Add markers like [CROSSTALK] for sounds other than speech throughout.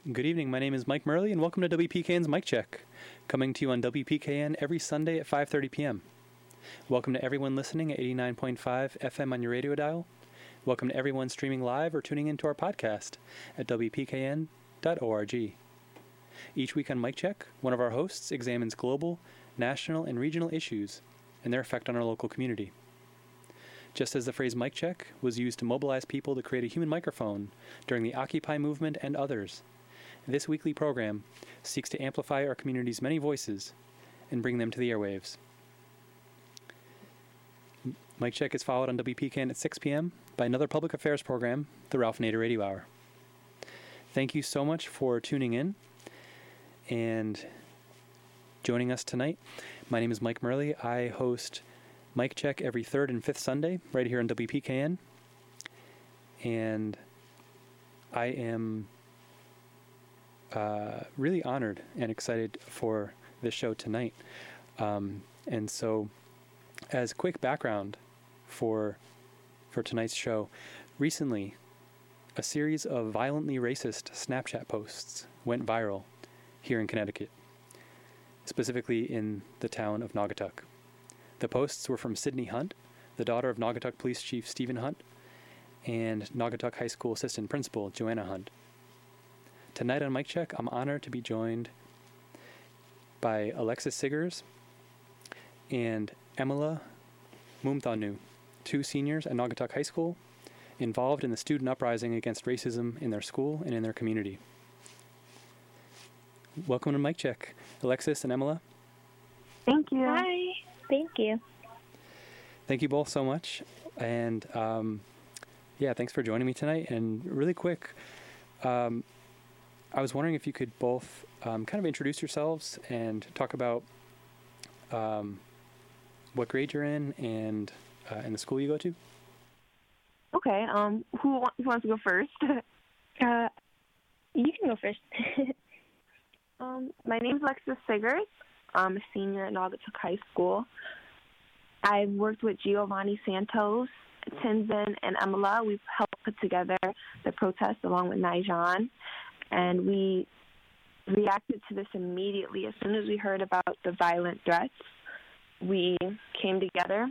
Good evening. My name is Mike Murley, and welcome to WPKN's Mic Check, coming to you on WPKN every Sunday at 5:30 p.m. Welcome to everyone listening at 89.5 FM on your radio dial. Welcome to everyone streaming live or tuning into our podcast at WPKN.org. Each week on Mic Check, one of our hosts examines global, national, and regional issues and their effect on our local community. Just as the phrase mic check was used to mobilize people to create a human microphone during the Occupy movement and others, this weekly program seeks to amplify our community's many voices and bring them to the airwaves. Mic Check is followed on WPKN at 6 p.m. by another public affairs program, the Ralph Nader Radio Hour. Thank you so much for tuning in and joining us tonight. My name is Mike Murley. I host Mic Check every third and fifth Sunday right here on WPKN. And I am uh, really honored and excited for this show tonight. Um, and so, as quick background for for tonight's show, recently a series of violently racist Snapchat posts went viral here in Connecticut, specifically in the town of Naugatuck. The posts were from Sydney Hunt, the daughter of Naugatuck Police Chief Steven Hunt, and Naugatuck High School Assistant Principal Johanna Hunt. Tonight on Mic Check, I'm honored to be joined by Alexis Siggars and Emilah Mumthanu, two seniors at Naugatuck High School, involved in the student uprising against racism in their school and in their community. Welcome to Mic Check, Alexis and Emilah. Thank you. Hi. Thank you. Thank you both so much. And um, yeah, thanks for joining me tonight. And really quick, um, I was wondering if you could both um, kind of introduce yourselves and talk about um, what grade you're in and uh, and the school you go to. Okay. Um, who, wa- who wants to go first? [LAUGHS] Uh, you can go first. [LAUGHS] um, my name's Alexis Siggars. I'm a senior at Naugatuck High School. I've worked with Giovanni Santos, Tenzin, and Emilah. We've helped put together the protest along with Nijan, and we reacted to this immediately as soon as we heard about the violent threats. We came together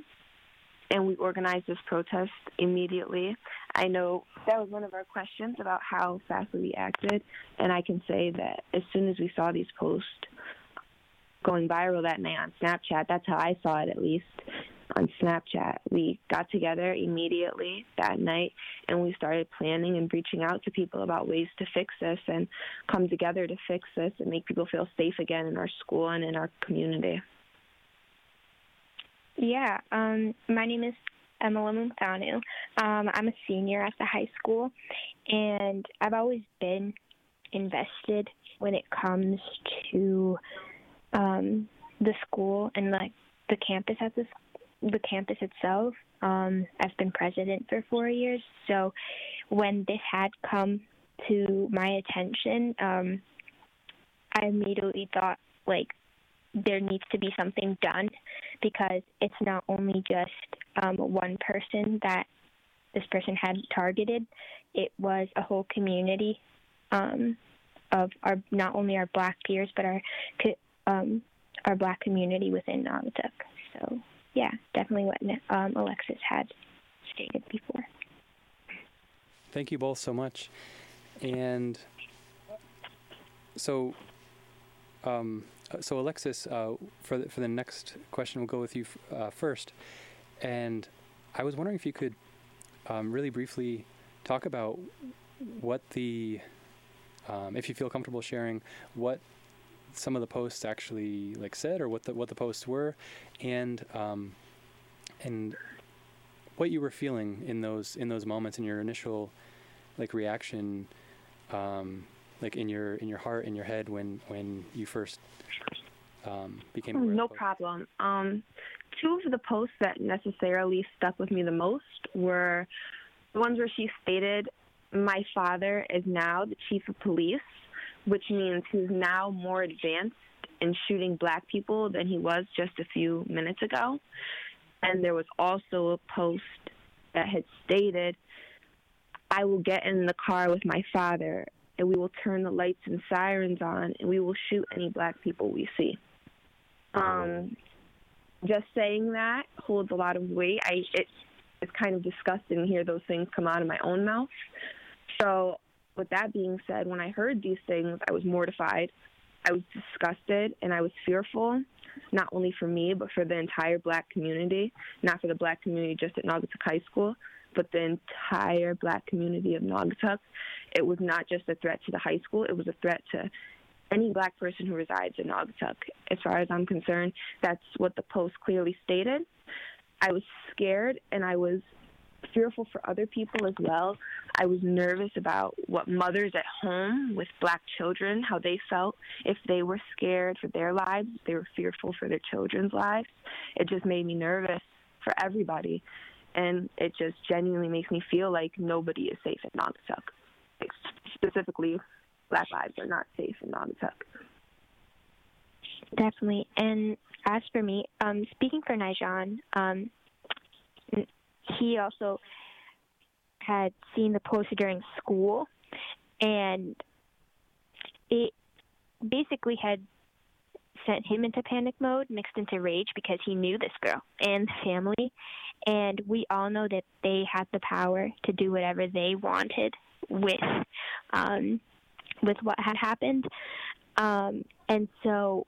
and we organized this protest immediately. I know that was one of our questions about how fast we reacted, and I can say that as soon as we saw these posts going viral that night on Snapchat, that's how I saw it at least on Snapchat. We got together immediately that night and we started planning and reaching out to people about ways to fix this and come together to fix this and make people feel safe again in our school and in our community. yeah. Um, my name is Emilah Mumthanu. Um, I'm a senior at the high school, and I've always been invested when it comes to um, the school and like the campus at the the campus itself. Um, I've been president for four years, so when this had come to my attention, um, I immediately thought like there needs to be something done because it's not only just um, one person that this person had targeted; it was a whole community um, of our not only our black peers but our um, our black community within Naugatuck. So yeah, definitely what um, Alexis had stated before. Thank you both so much. And so, um, so Alexis, uh, for the, for the next question, we'll go with you f- uh, first. And I was wondering if you could um, really briefly talk about what the, um, if you feel comfortable sharing, what some of the posts actually like said, or what the what the posts were, and um, and what you were feeling in those in those moments in your initial like reaction um, like in your in your heart in your head when when you first um, became aware No problem. Um, two of the posts that necessarily stuck with me the most were the ones where she stated, My father is now the chief of police, which means he's now more advanced in shooting black people than he was just a few minutes ago. And there was also a post that had stated, I will get in the car with my father and we will turn the lights and sirens on, and we will shoot any black people we see. Um, just saying that holds a lot of weight. I it, it's kind of disgusting to hear those things come out of my own mouth. So, with that being said, when I heard these things, I was mortified. I was disgusted and I was fearful, not only for me, but for the entire black community, not for the black community just at Naugatuck High School, but the entire black community of Naugatuck. It was not just a threat to the high school, it was a threat to any black person who resides in Naugatuck. As far as I'm concerned, that's what the post clearly stated. I was scared and I was fearful for other people as well. I was nervous about what mothers at home with black children, how they felt, if they were scared for their lives, they were fearful for their children's lives. It just made me nervous for everybody. And it just genuinely makes me feel like nobody is safe in Naugatuck. Specifically, black lives are not safe in Naugatuck. Definitely. And as for me, um, speaking for Nijan, um, he also had seen the poster during school, and it basically had sent him into panic mode, mixed into rage because he knew this girl and the family, and we all know that they had the power to do whatever they wanted with um, with what had happened, um, and so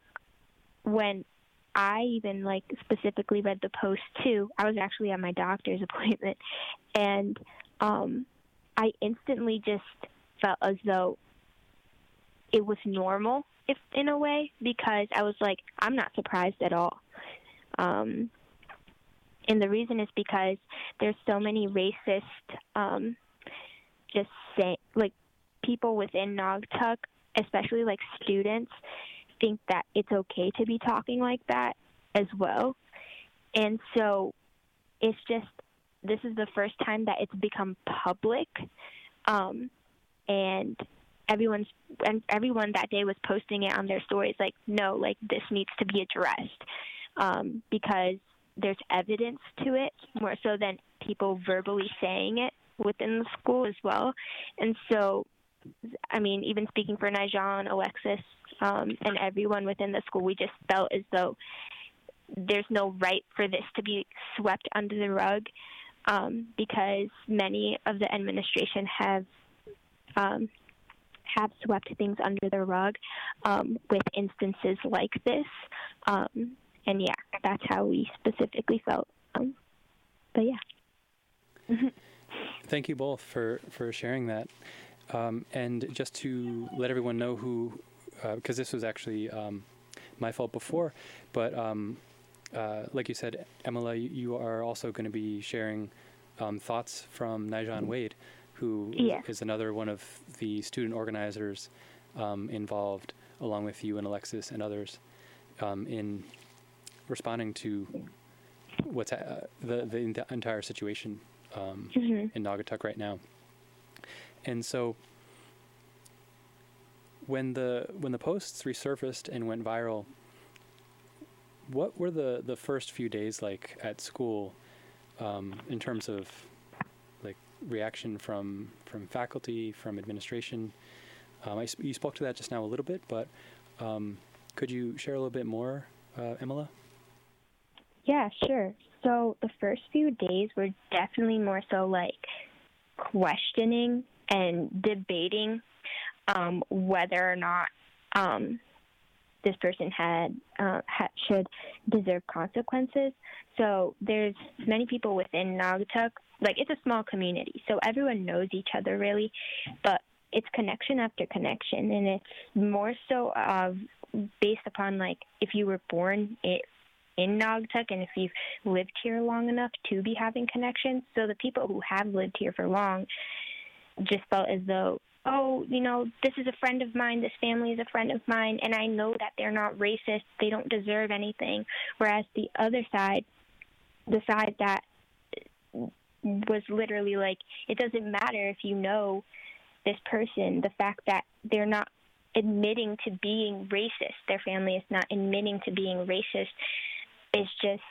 when I even like specifically read the post too. I was actually at my doctor's [LAUGHS] appointment and um I instantly just felt as though it was normal if in a way because I was like I'm not surprised at all. Um and the reason is because there's so many racist um just say like people within Naugatuck, especially like students think that it's okay to be talking like that as well. And so it's just this is the first time that it's become public. Um, and everyone's and everyone that day was posting it on their stories like no like this needs to be addressed um, because there's evidence to it more so than people verbally saying it within the school as well and so i mean even speaking for nijan alexis um, and everyone within the school, we just felt as though there's no right for this to be swept under the rug um, because many of the administration have um, have swept things under the rug um, with instances like this. Um, and yeah, that's how we specifically felt. Um, but yeah. Thank you both for, for sharing that. Um, and just to let everyone know who because uh, this was actually um, my fault before, but um, uh, like you said, Emily, you, are also going to be sharing um, thoughts from Nijan Wade, who yeah. is another one of the student organizers um, involved, along with you and Alexis and others, um, in responding to what's uh, the the entire situation um, mm-hmm. in Naugatuck right now. And so when the when the posts resurfaced and went viral, what were the the first few days like at school, um, in terms of like reaction from from faculty, from administration? Um, I, you spoke to that just now a little bit, but um, could you share a little bit more, uh, Emilah? Yeah, sure. So the first few days were definitely more so like questioning and debating um, whether or not um, this person had, uh, had should deserve consequences. So there's many people within Naugatuck. Like it's a small community, so everyone knows each other really, but it's connection after connection, and it's more so of based upon like if you were born it, in Naugatuck and if you've lived here long enough to be having connections. So the people who have lived here for long just felt as though oh, you know, this is a friend of mine, this family is a friend of mine, and I know that they're not racist, they don't deserve anything. Whereas the other side, the side that was literally like, it doesn't matter if you know this person, the fact that they're not admitting to being racist, their family is not admitting to being racist, is just,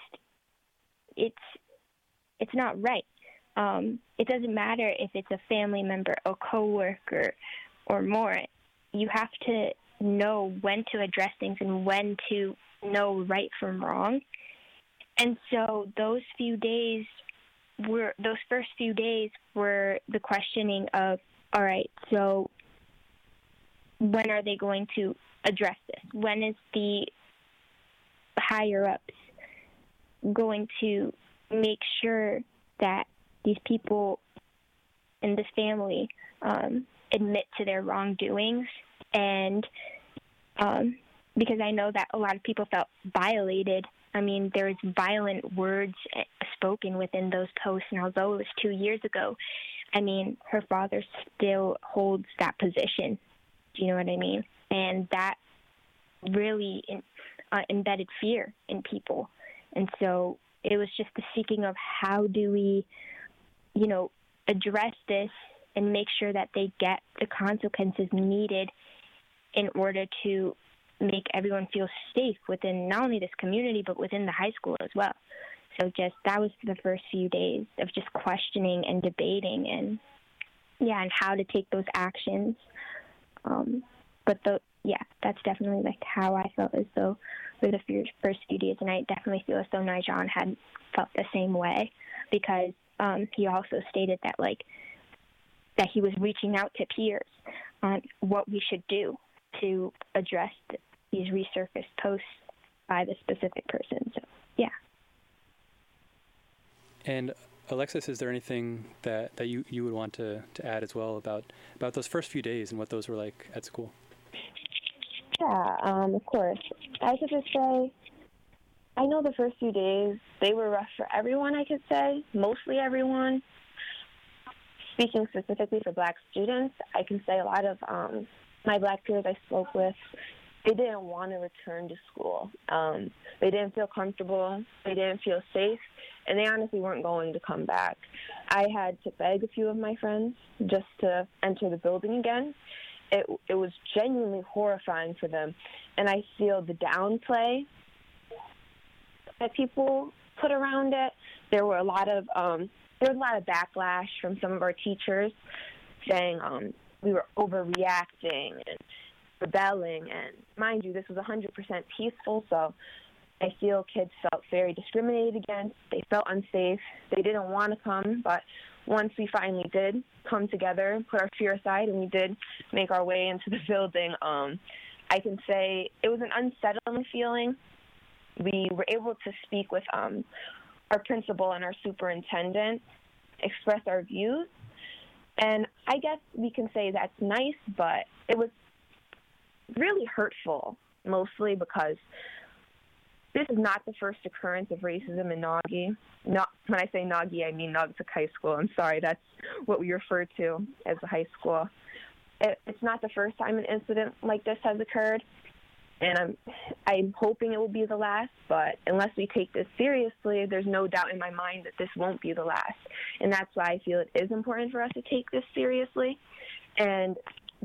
it's, it's not right. Um, it doesn't matter if it's a family member, a coworker, or more, you have to know when to address things and when to know right from wrong. And so those few days were those first few days were the questioning of all right, so when are they going to address this? When is the higher ups going to make sure that these people in this family um, admit to their wrongdoings and um, because I know that a lot of people felt violated. I mean, there was violent words eh, spoken within those posts, and although it was two years ago, I mean, her father still holds that position. Do you know what I mean? And that really in, uh, embedded fear in people. And so it was just the seeking of how do we, you know, address this and make sure that they get the consequences needed in order to make everyone feel safe within not only this community but within the high school as well. So just that was the first few days of just questioning and debating and yeah, and how to take those actions. Um, but the yeah, that's definitely like how I felt as though for the first few days, and I definitely feel as though Nijon had felt the same way because um, he also stated that like that he was reaching out to peers on what we should do to address these resurfaced posts by the specific person. So yeah. And Alexis, is there anything that, that you, you would want to, to add as well about about those first few days and what those were like at school? Yeah, um, of course. I could just say, I know the first few days they were rough for everyone. I could say mostly everyone. Speaking specifically for Black students, I can say a lot of um, my Black peers I spoke with, they didn't want to return to school. Um, they didn't feel comfortable. They didn't feel safe, and they honestly weren't going to come back. I had to beg a few of my friends just to enter the building again, it it was genuinely horrifying for them, and I feel the downplay that people put around it. There were a lot of um, there was a lot of backlash from some of our teachers saying um, we were overreacting and rebelling. And mind you, this was 100% peaceful, so I feel kids felt very discriminated against. They felt unsafe. They didn't want to come, but once we finally did come together, put our fear aside, and we did make our way into the [LAUGHS] building, um, I can say it was an unsettling feeling. We were able to speak with um, our principal and our superintendent, express our views, and I guess we can say that's nice, but it was really hurtful, mostly because this is not the first occurrence of racism in Naughey. Not when I say Naughey, I mean Naugatuck High School. I'm sorry, that's what we refer to as the high school. It, it's not the first time an incident like this has occurred, and I'm I'm hoping it will be the last. But unless we take this seriously, there's no doubt in my mind that this won't be the last, and that's why I feel it is important for us to take this seriously. And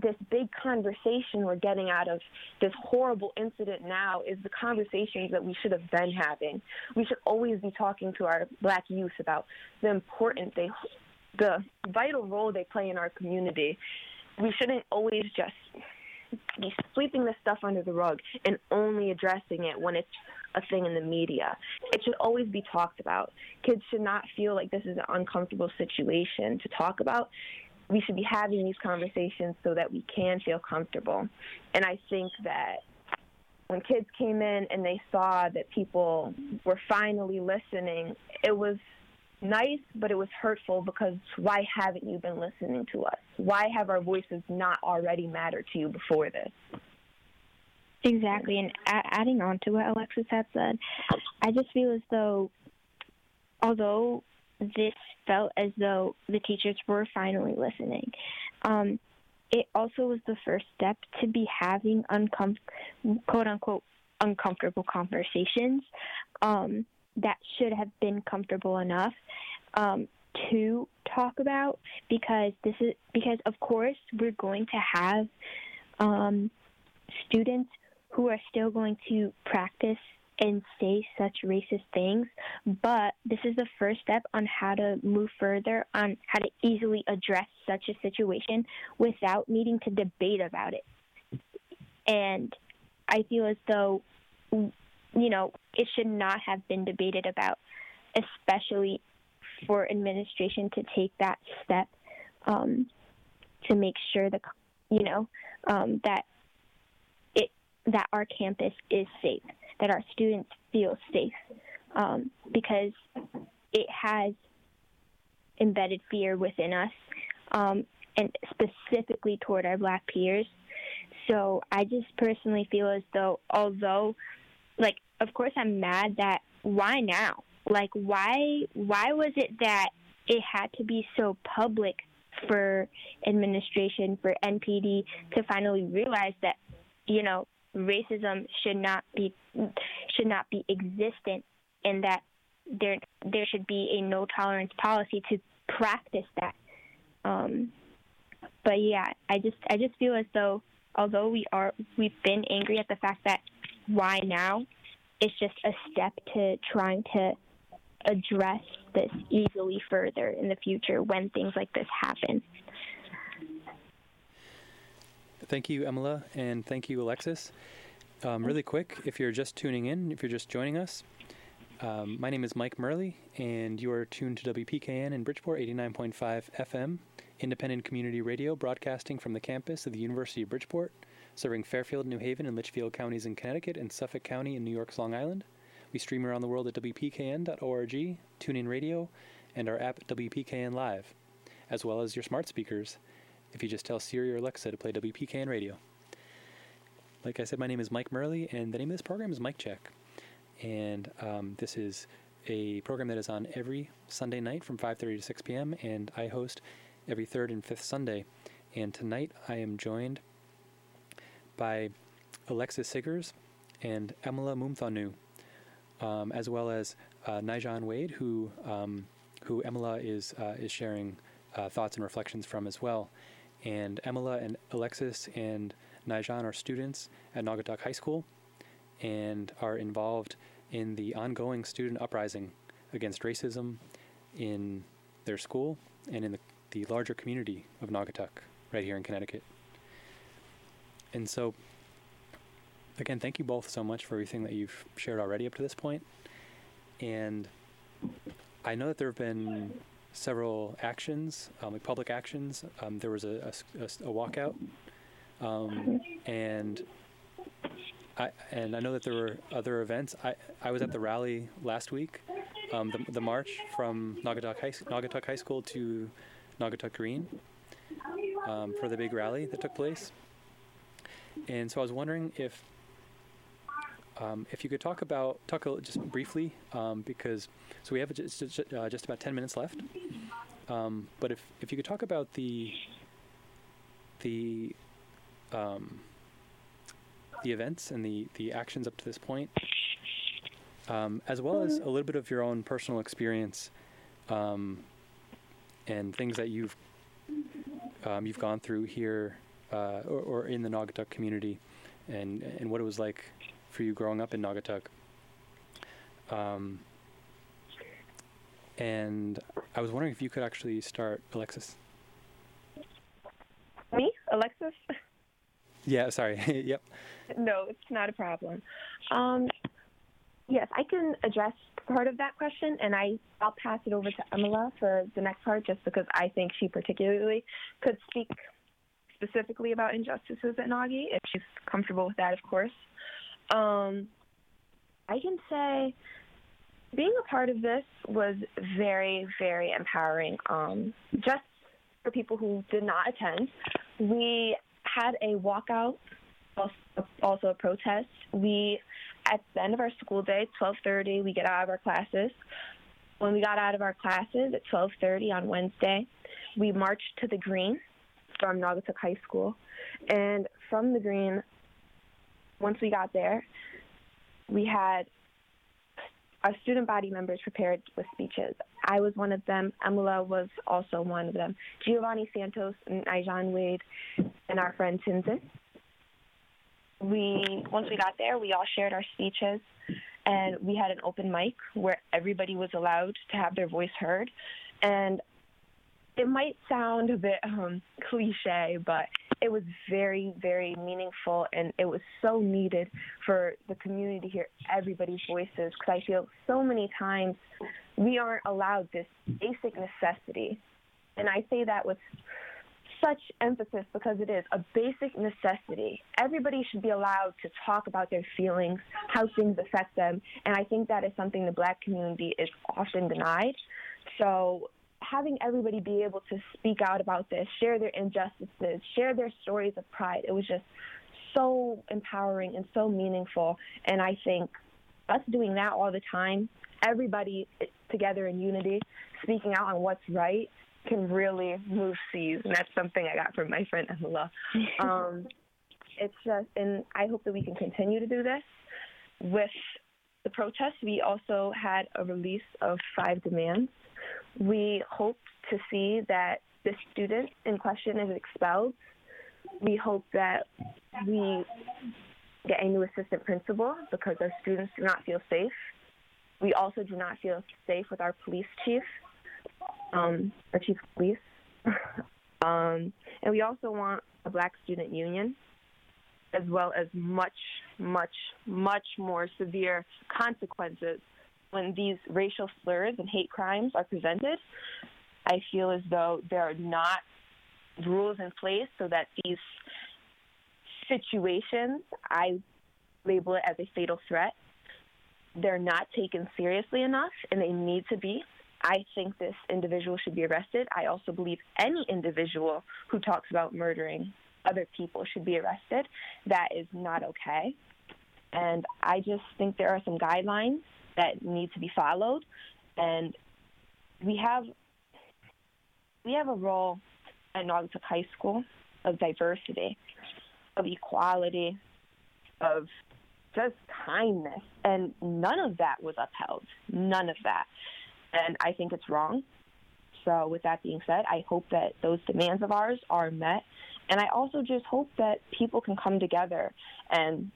this big conversation we're getting out of this horrible incident now is the conversations that we should have been having. We should always be talking to our black youth about the important they the vital role they play in our community. We shouldn't always just sweeping this stuff under the rug and only addressing it when it's a thing in the media. It should always be talked about. Kids should not feel like this is an uncomfortable situation to talk about we should be having these conversations so that we can feel comfortable. And I think that when kids came in and they saw that people were finally listening, it was nice, but it was hurtful because why haven't you been listening to us? Why have our voices not already mattered to you before this? Exactly. And adding on to what Alexis had said, I just feel as though, although this felt as though the teachers were finally listening. Um, it also was the first step to be having quote unquote uncomfortable conversations um, that should have been comfortable enough um, to talk about because this is because of course we're going to have um, students who are still going to practice and say such racist things, but this is the first step on how to move further on how to easily address such a situation without needing to debate about it. And I feel as though, you know, it should not have been debated about, especially for administration to take that step um, to make sure that, you know, um, that it that our campus is safe that our students feel safe um, because it has embedded fear within us um, and specifically toward our black peers. So I just personally feel as though, although, like, of course, I'm mad that why now? Like, why why was it that it had to be so public for administration for NPD to finally realize that, you know, racism should not be should not be existent and that there there should be a no tolerance policy to practice that. Um, but yeah, I just I just feel as though although we are we've been angry at the fact that why now, it's just a step to trying to address this easily further in the future when things like this happen. Thank you, Emilah, and thank you, Alexis. Um, really quick, if you're just tuning in, if you're just joining us, um, my name is Mike Murley, and you are tuned to WPKN in Bridgeport, 89.5 FM, independent community radio broadcasting from the campus of the University of Bridgeport, serving Fairfield, New Haven, and Litchfield counties in Connecticut, and Suffolk County in New York's Long Island. We stream around the world at WPKN.org, TuneIn Radio, and our app WPKN Live, as well as your smart speakers if you just tell Siri or Alexa to play WPKN Radio. Like I said, my name is Mike Murley, and the name of this program is Mic Check. And um, this is a program that is on every Sunday night from 5:30 to 6 p.m. and I host every third and fifth Sunday. And tonight I am joined by Alexis Siggars and Emilah Mumthanu, um, as well as uh, Nijan Wade, who um, who Emilah is uh, is sharing uh, thoughts and reflections from as well and Emilah and Alexis and Nijan are students at Naugatuck High School and are involved in the ongoing student uprising against racism in their school and in the, the larger community of Naugatuck right here in Connecticut. And so, again, thank you both so much for everything that you've shared already up to this point. And I know that there have been several actions, um, like public actions. Um, there was a, a, a walkout, um, and I and I know that there were other events. I, I was at the rally last week, um, the, the march from Naugatuck High, Naugatuck High School to Naugatuck Green um, for the big rally that took place. And so I was wondering if um, if you could talk about talk just briefly um, because so we have just uh, just about ten minutes left. Um, but if if you could talk about the the um, the events and the the actions up to this point, um, as well as a little bit of your own personal experience um, and things that you've you've gone through here uh, or, or in the Naugatuck community, and and what it was like for you growing up in Naugatuck. Um, and I was wondering if you could actually start, Alexis. Me, Alexis? [LAUGHS] Yeah, sorry. [LAUGHS] yep. No, it's not a problem. Um, yes, I can address part of that question, and I I'll pass it over to Emilah for the next part, just because I think she particularly could speak specifically about injustices at Nagi, if she's comfortable with that, of course. Um, I can say being a part of this was very, very empowering. Um, just for people who did not attend, we had a walkout, also a protest. We, at the end of our school day, 12:30, we get out of our classes. When we got out of our classes at 12:30 on Wednesday, we marched to the green from Naugatuck High School, and from the green, once we got there, we had our student body members prepared with speeches. I was one of them. Emilah was also one of them. Giovanni Santos and Ijan Wade and our friend Tenzin. we once we got there, we all shared our speeches, and we had an open mic where everybody was allowed to have their voice heard. And it might sound a bit um, cliche, but it was very, very meaningful, and it was so needed for the community to hear everybody's voices. Because I feel so many times we aren't allowed this basic necessity, and I say that with such emphasis because it is a basic necessity. Everybody should be allowed to talk about their feelings, how things affect them, and I think that is something the black community is often denied. So having everybody be able to speak out about this, share their injustices, share their stories of pride, it was just so empowering and so meaningful. And I think us doing that all the time, everybody together in unity, speaking out on what's right, can really move seas, and that's something I got from my friend Emma. [LAUGHS] Um, it's just, and I hope that we can continue to do this. With the protest, we also had a release of five demands. We hope to see that the student in question is expelled. We hope that we get a new assistant principal because our students do not feel safe. We also do not feel safe with our police chief um, our chief of police. [LAUGHS] um, and we also want a black student union, as well as much, much, much more severe consequences when these racial slurs and hate crimes are presented. I feel as though there are not rules in place so that these situations, I label it as a fatal threat, they're not taken seriously enough, and they need to be. I think this individual should be arrested. I also believe any individual who talks about murdering other people should be arrested. That is not okay. And I just think there are some guidelines that need to be followed. And we have we have a role at Naugatuck High School of diversity, of equality, of just kindness. And none of that was upheld. None of that and I think it's wrong. So, with that being said, I hope that those demands of ours are met. And I also just hope that people can come together and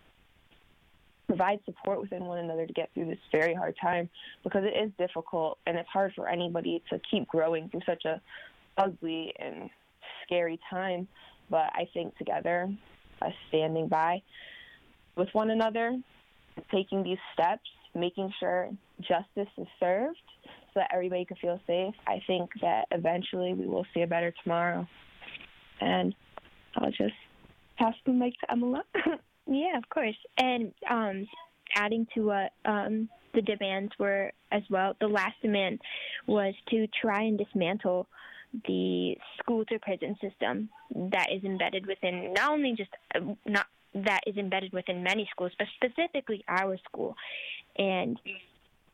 provide support within one another to get through this very hard time because it is difficult and it's hard for anybody to keep growing through such a ugly and scary time. But I think together, us standing by with one another, taking these steps, making sure justice is served so that everybody can feel safe, I think that eventually we will see a better tomorrow. And I'll just pass the mic to Emma. [LAUGHS] yeah, of course. And um, adding to what um, the demands were as well, the last demand was to try and dismantle the school to prison system that is embedded within not only just uh, not that is embedded within many schools, but specifically our school. And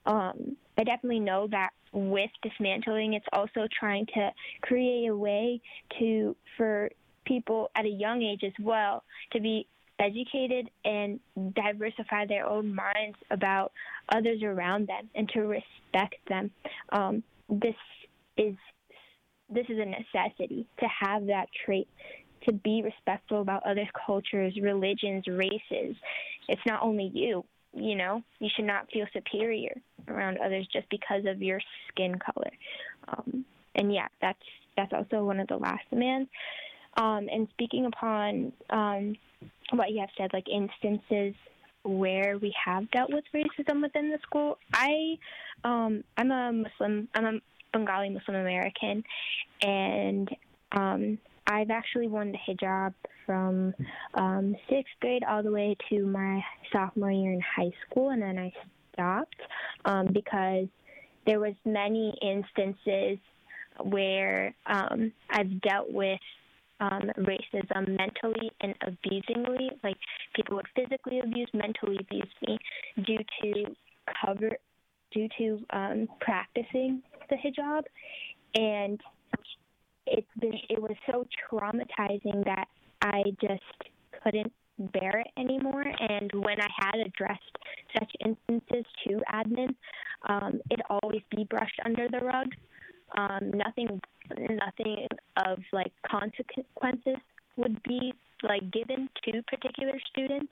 um, I definitely know that with dismantling, it's also trying to create a way to for people at a young age as well to be educated and diversify their own minds about others around them and to respect them. Um, this is this is a necessity to have that trait to be respectful about other cultures, religions, races. It's not only you, you know, you should not feel superior around others just because of your skin color. Um, and yeah, that's that's also one of the last demands. Um, and speaking upon um, what you have said, like instances where we have dealt with racism within the school, I um, I'm a Muslim, I'm a Bengali Muslim American, and um, I've actually worn the hijab from um, sixth grade all the way to my sophomore year in high school, and then I stopped um, because there was many instances where um, I've dealt with um, racism mentally and abusingly. Like people would physically abuse, mentally abuse me due to cover, due to um, practicing the hijab, and it's been it was so traumatizing that I just couldn't bear it anymore. And when I had addressed such instances to admin, um, it always be brushed under the rug. Um, nothing, nothing of like consequences would be like given to particular students.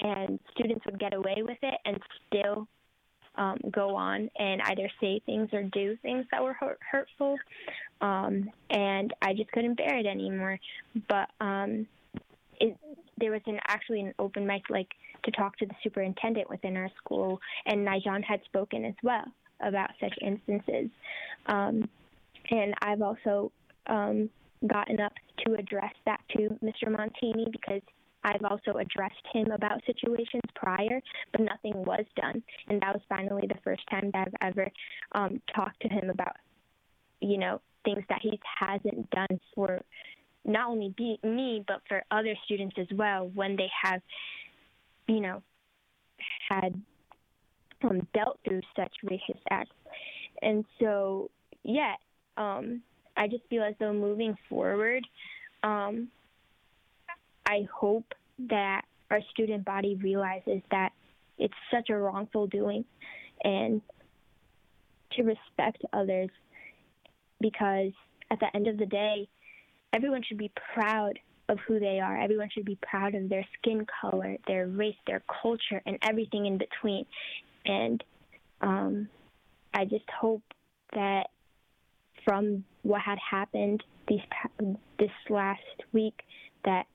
And students would get away with it and still um, go on and either say things or do things that were hurt- hurtful. Um, and I just couldn't bear it anymore. But um, it, there was an actually an open mic like to talk to the superintendent within our school, and Nijon had spoken as well about such instances. Um, and I've also um, gotten up to address that to Mr. Montini because I've also addressed him about situations prior, but nothing was done. And that was finally the first time that I've ever um, talked to him about, you know, things that he hasn't done for not only be, me, but for other students as well when they have, you know, had um, dealt through such racist acts. And so, yeah, um, I just feel as though moving forward, um, I hope that our student body realizes that it's such a wrongful doing and to respect others because at the end of the day, everyone should be proud of who they are. Everyone should be proud of their skin color, their race, their culture, and everything in between. And um, I just hope that from what had happened these this last week, that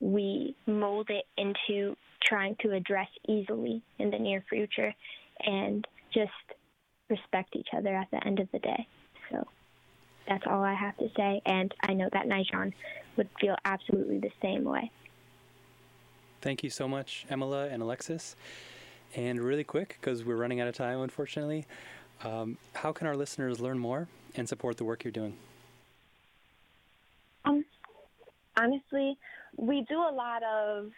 we mold it into trying to address easily in the near future, and just respect each other at the end of the day. So that's all I have to say, and I know that Nijon would feel absolutely the same way. Thank you so much, Emilah and Alexis. And really quick, because we're running out of time, unfortunately, um, how can our listeners learn more and support the work you're doing? Um, honestly, we do a lot of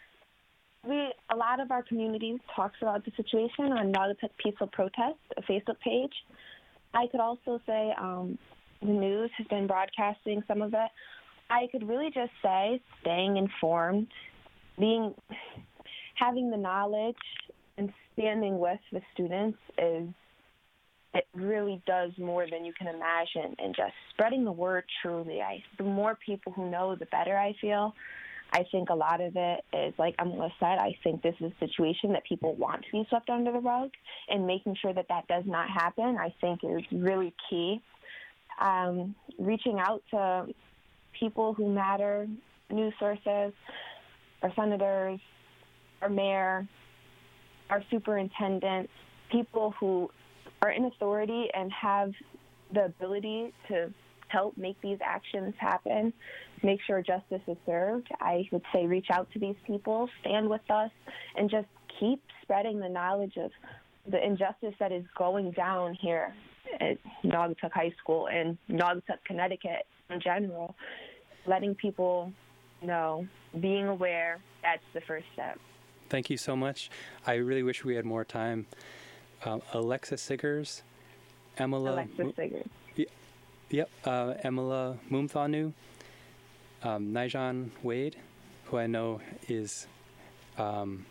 we a lot of our community talks about the situation on Naugatuck Peaceful Protest, a Facebook page. I could also say um, the news has been broadcasting some of it. I could really just say staying informed, being having the knowledge and standing with the students is it really does more than you can imagine. And just spreading the word truly i the more people who know the better i feel. I think a lot of it is like emilah said i think this is a situation that people want to be swept under the rug and making sure that that does not happen i think is really key. Um, reaching out to people who matter news sources our senators our mayor our superintendents people who are in authority and have the ability to help make these actions happen, make sure justice is served, I would say reach out to these people, stand with us, and just keep spreading the knowledge of the injustice that is going down here at Naugatuck High School and Naugatuck, Connecticut in general. Letting people know, being aware, that's the first step. Thank you so much. I really wish we had more time um, Alexa Siggars, Emilah. Alexa Siggars. yep, uh, Emilah Mumthanu, um, Nijon Wade, who I know is um,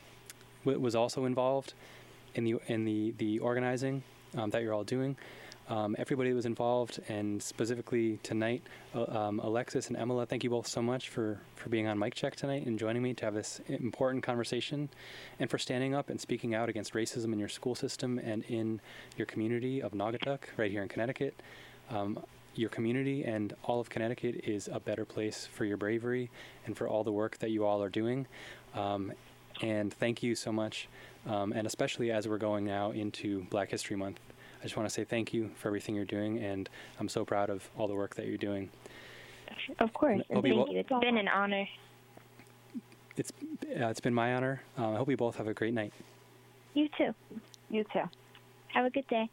w- was also involved in the in the the organizing um, that you're all doing. Um, everybody that was involved, and specifically tonight, uh, um, Alexis and Emilah, thank you both so much for, for being on Mic Check tonight and joining me to have this important conversation, and for standing up and speaking out against racism in your school system and in your community of Naugatuck, right here in Connecticut. Um, your community and all of Connecticut is a better place for your bravery and for all the work that you all are doing. Um, and thank you so much, um, and especially as we're going now into Black History Month. I just want to say thank you for everything you're doing, and I'm so proud of all the work that you're doing. Of course, thank you. It's been an honor. It's uh, it's been my honor. Uh, I hope you both have a great night. You too. You too. Have a good day.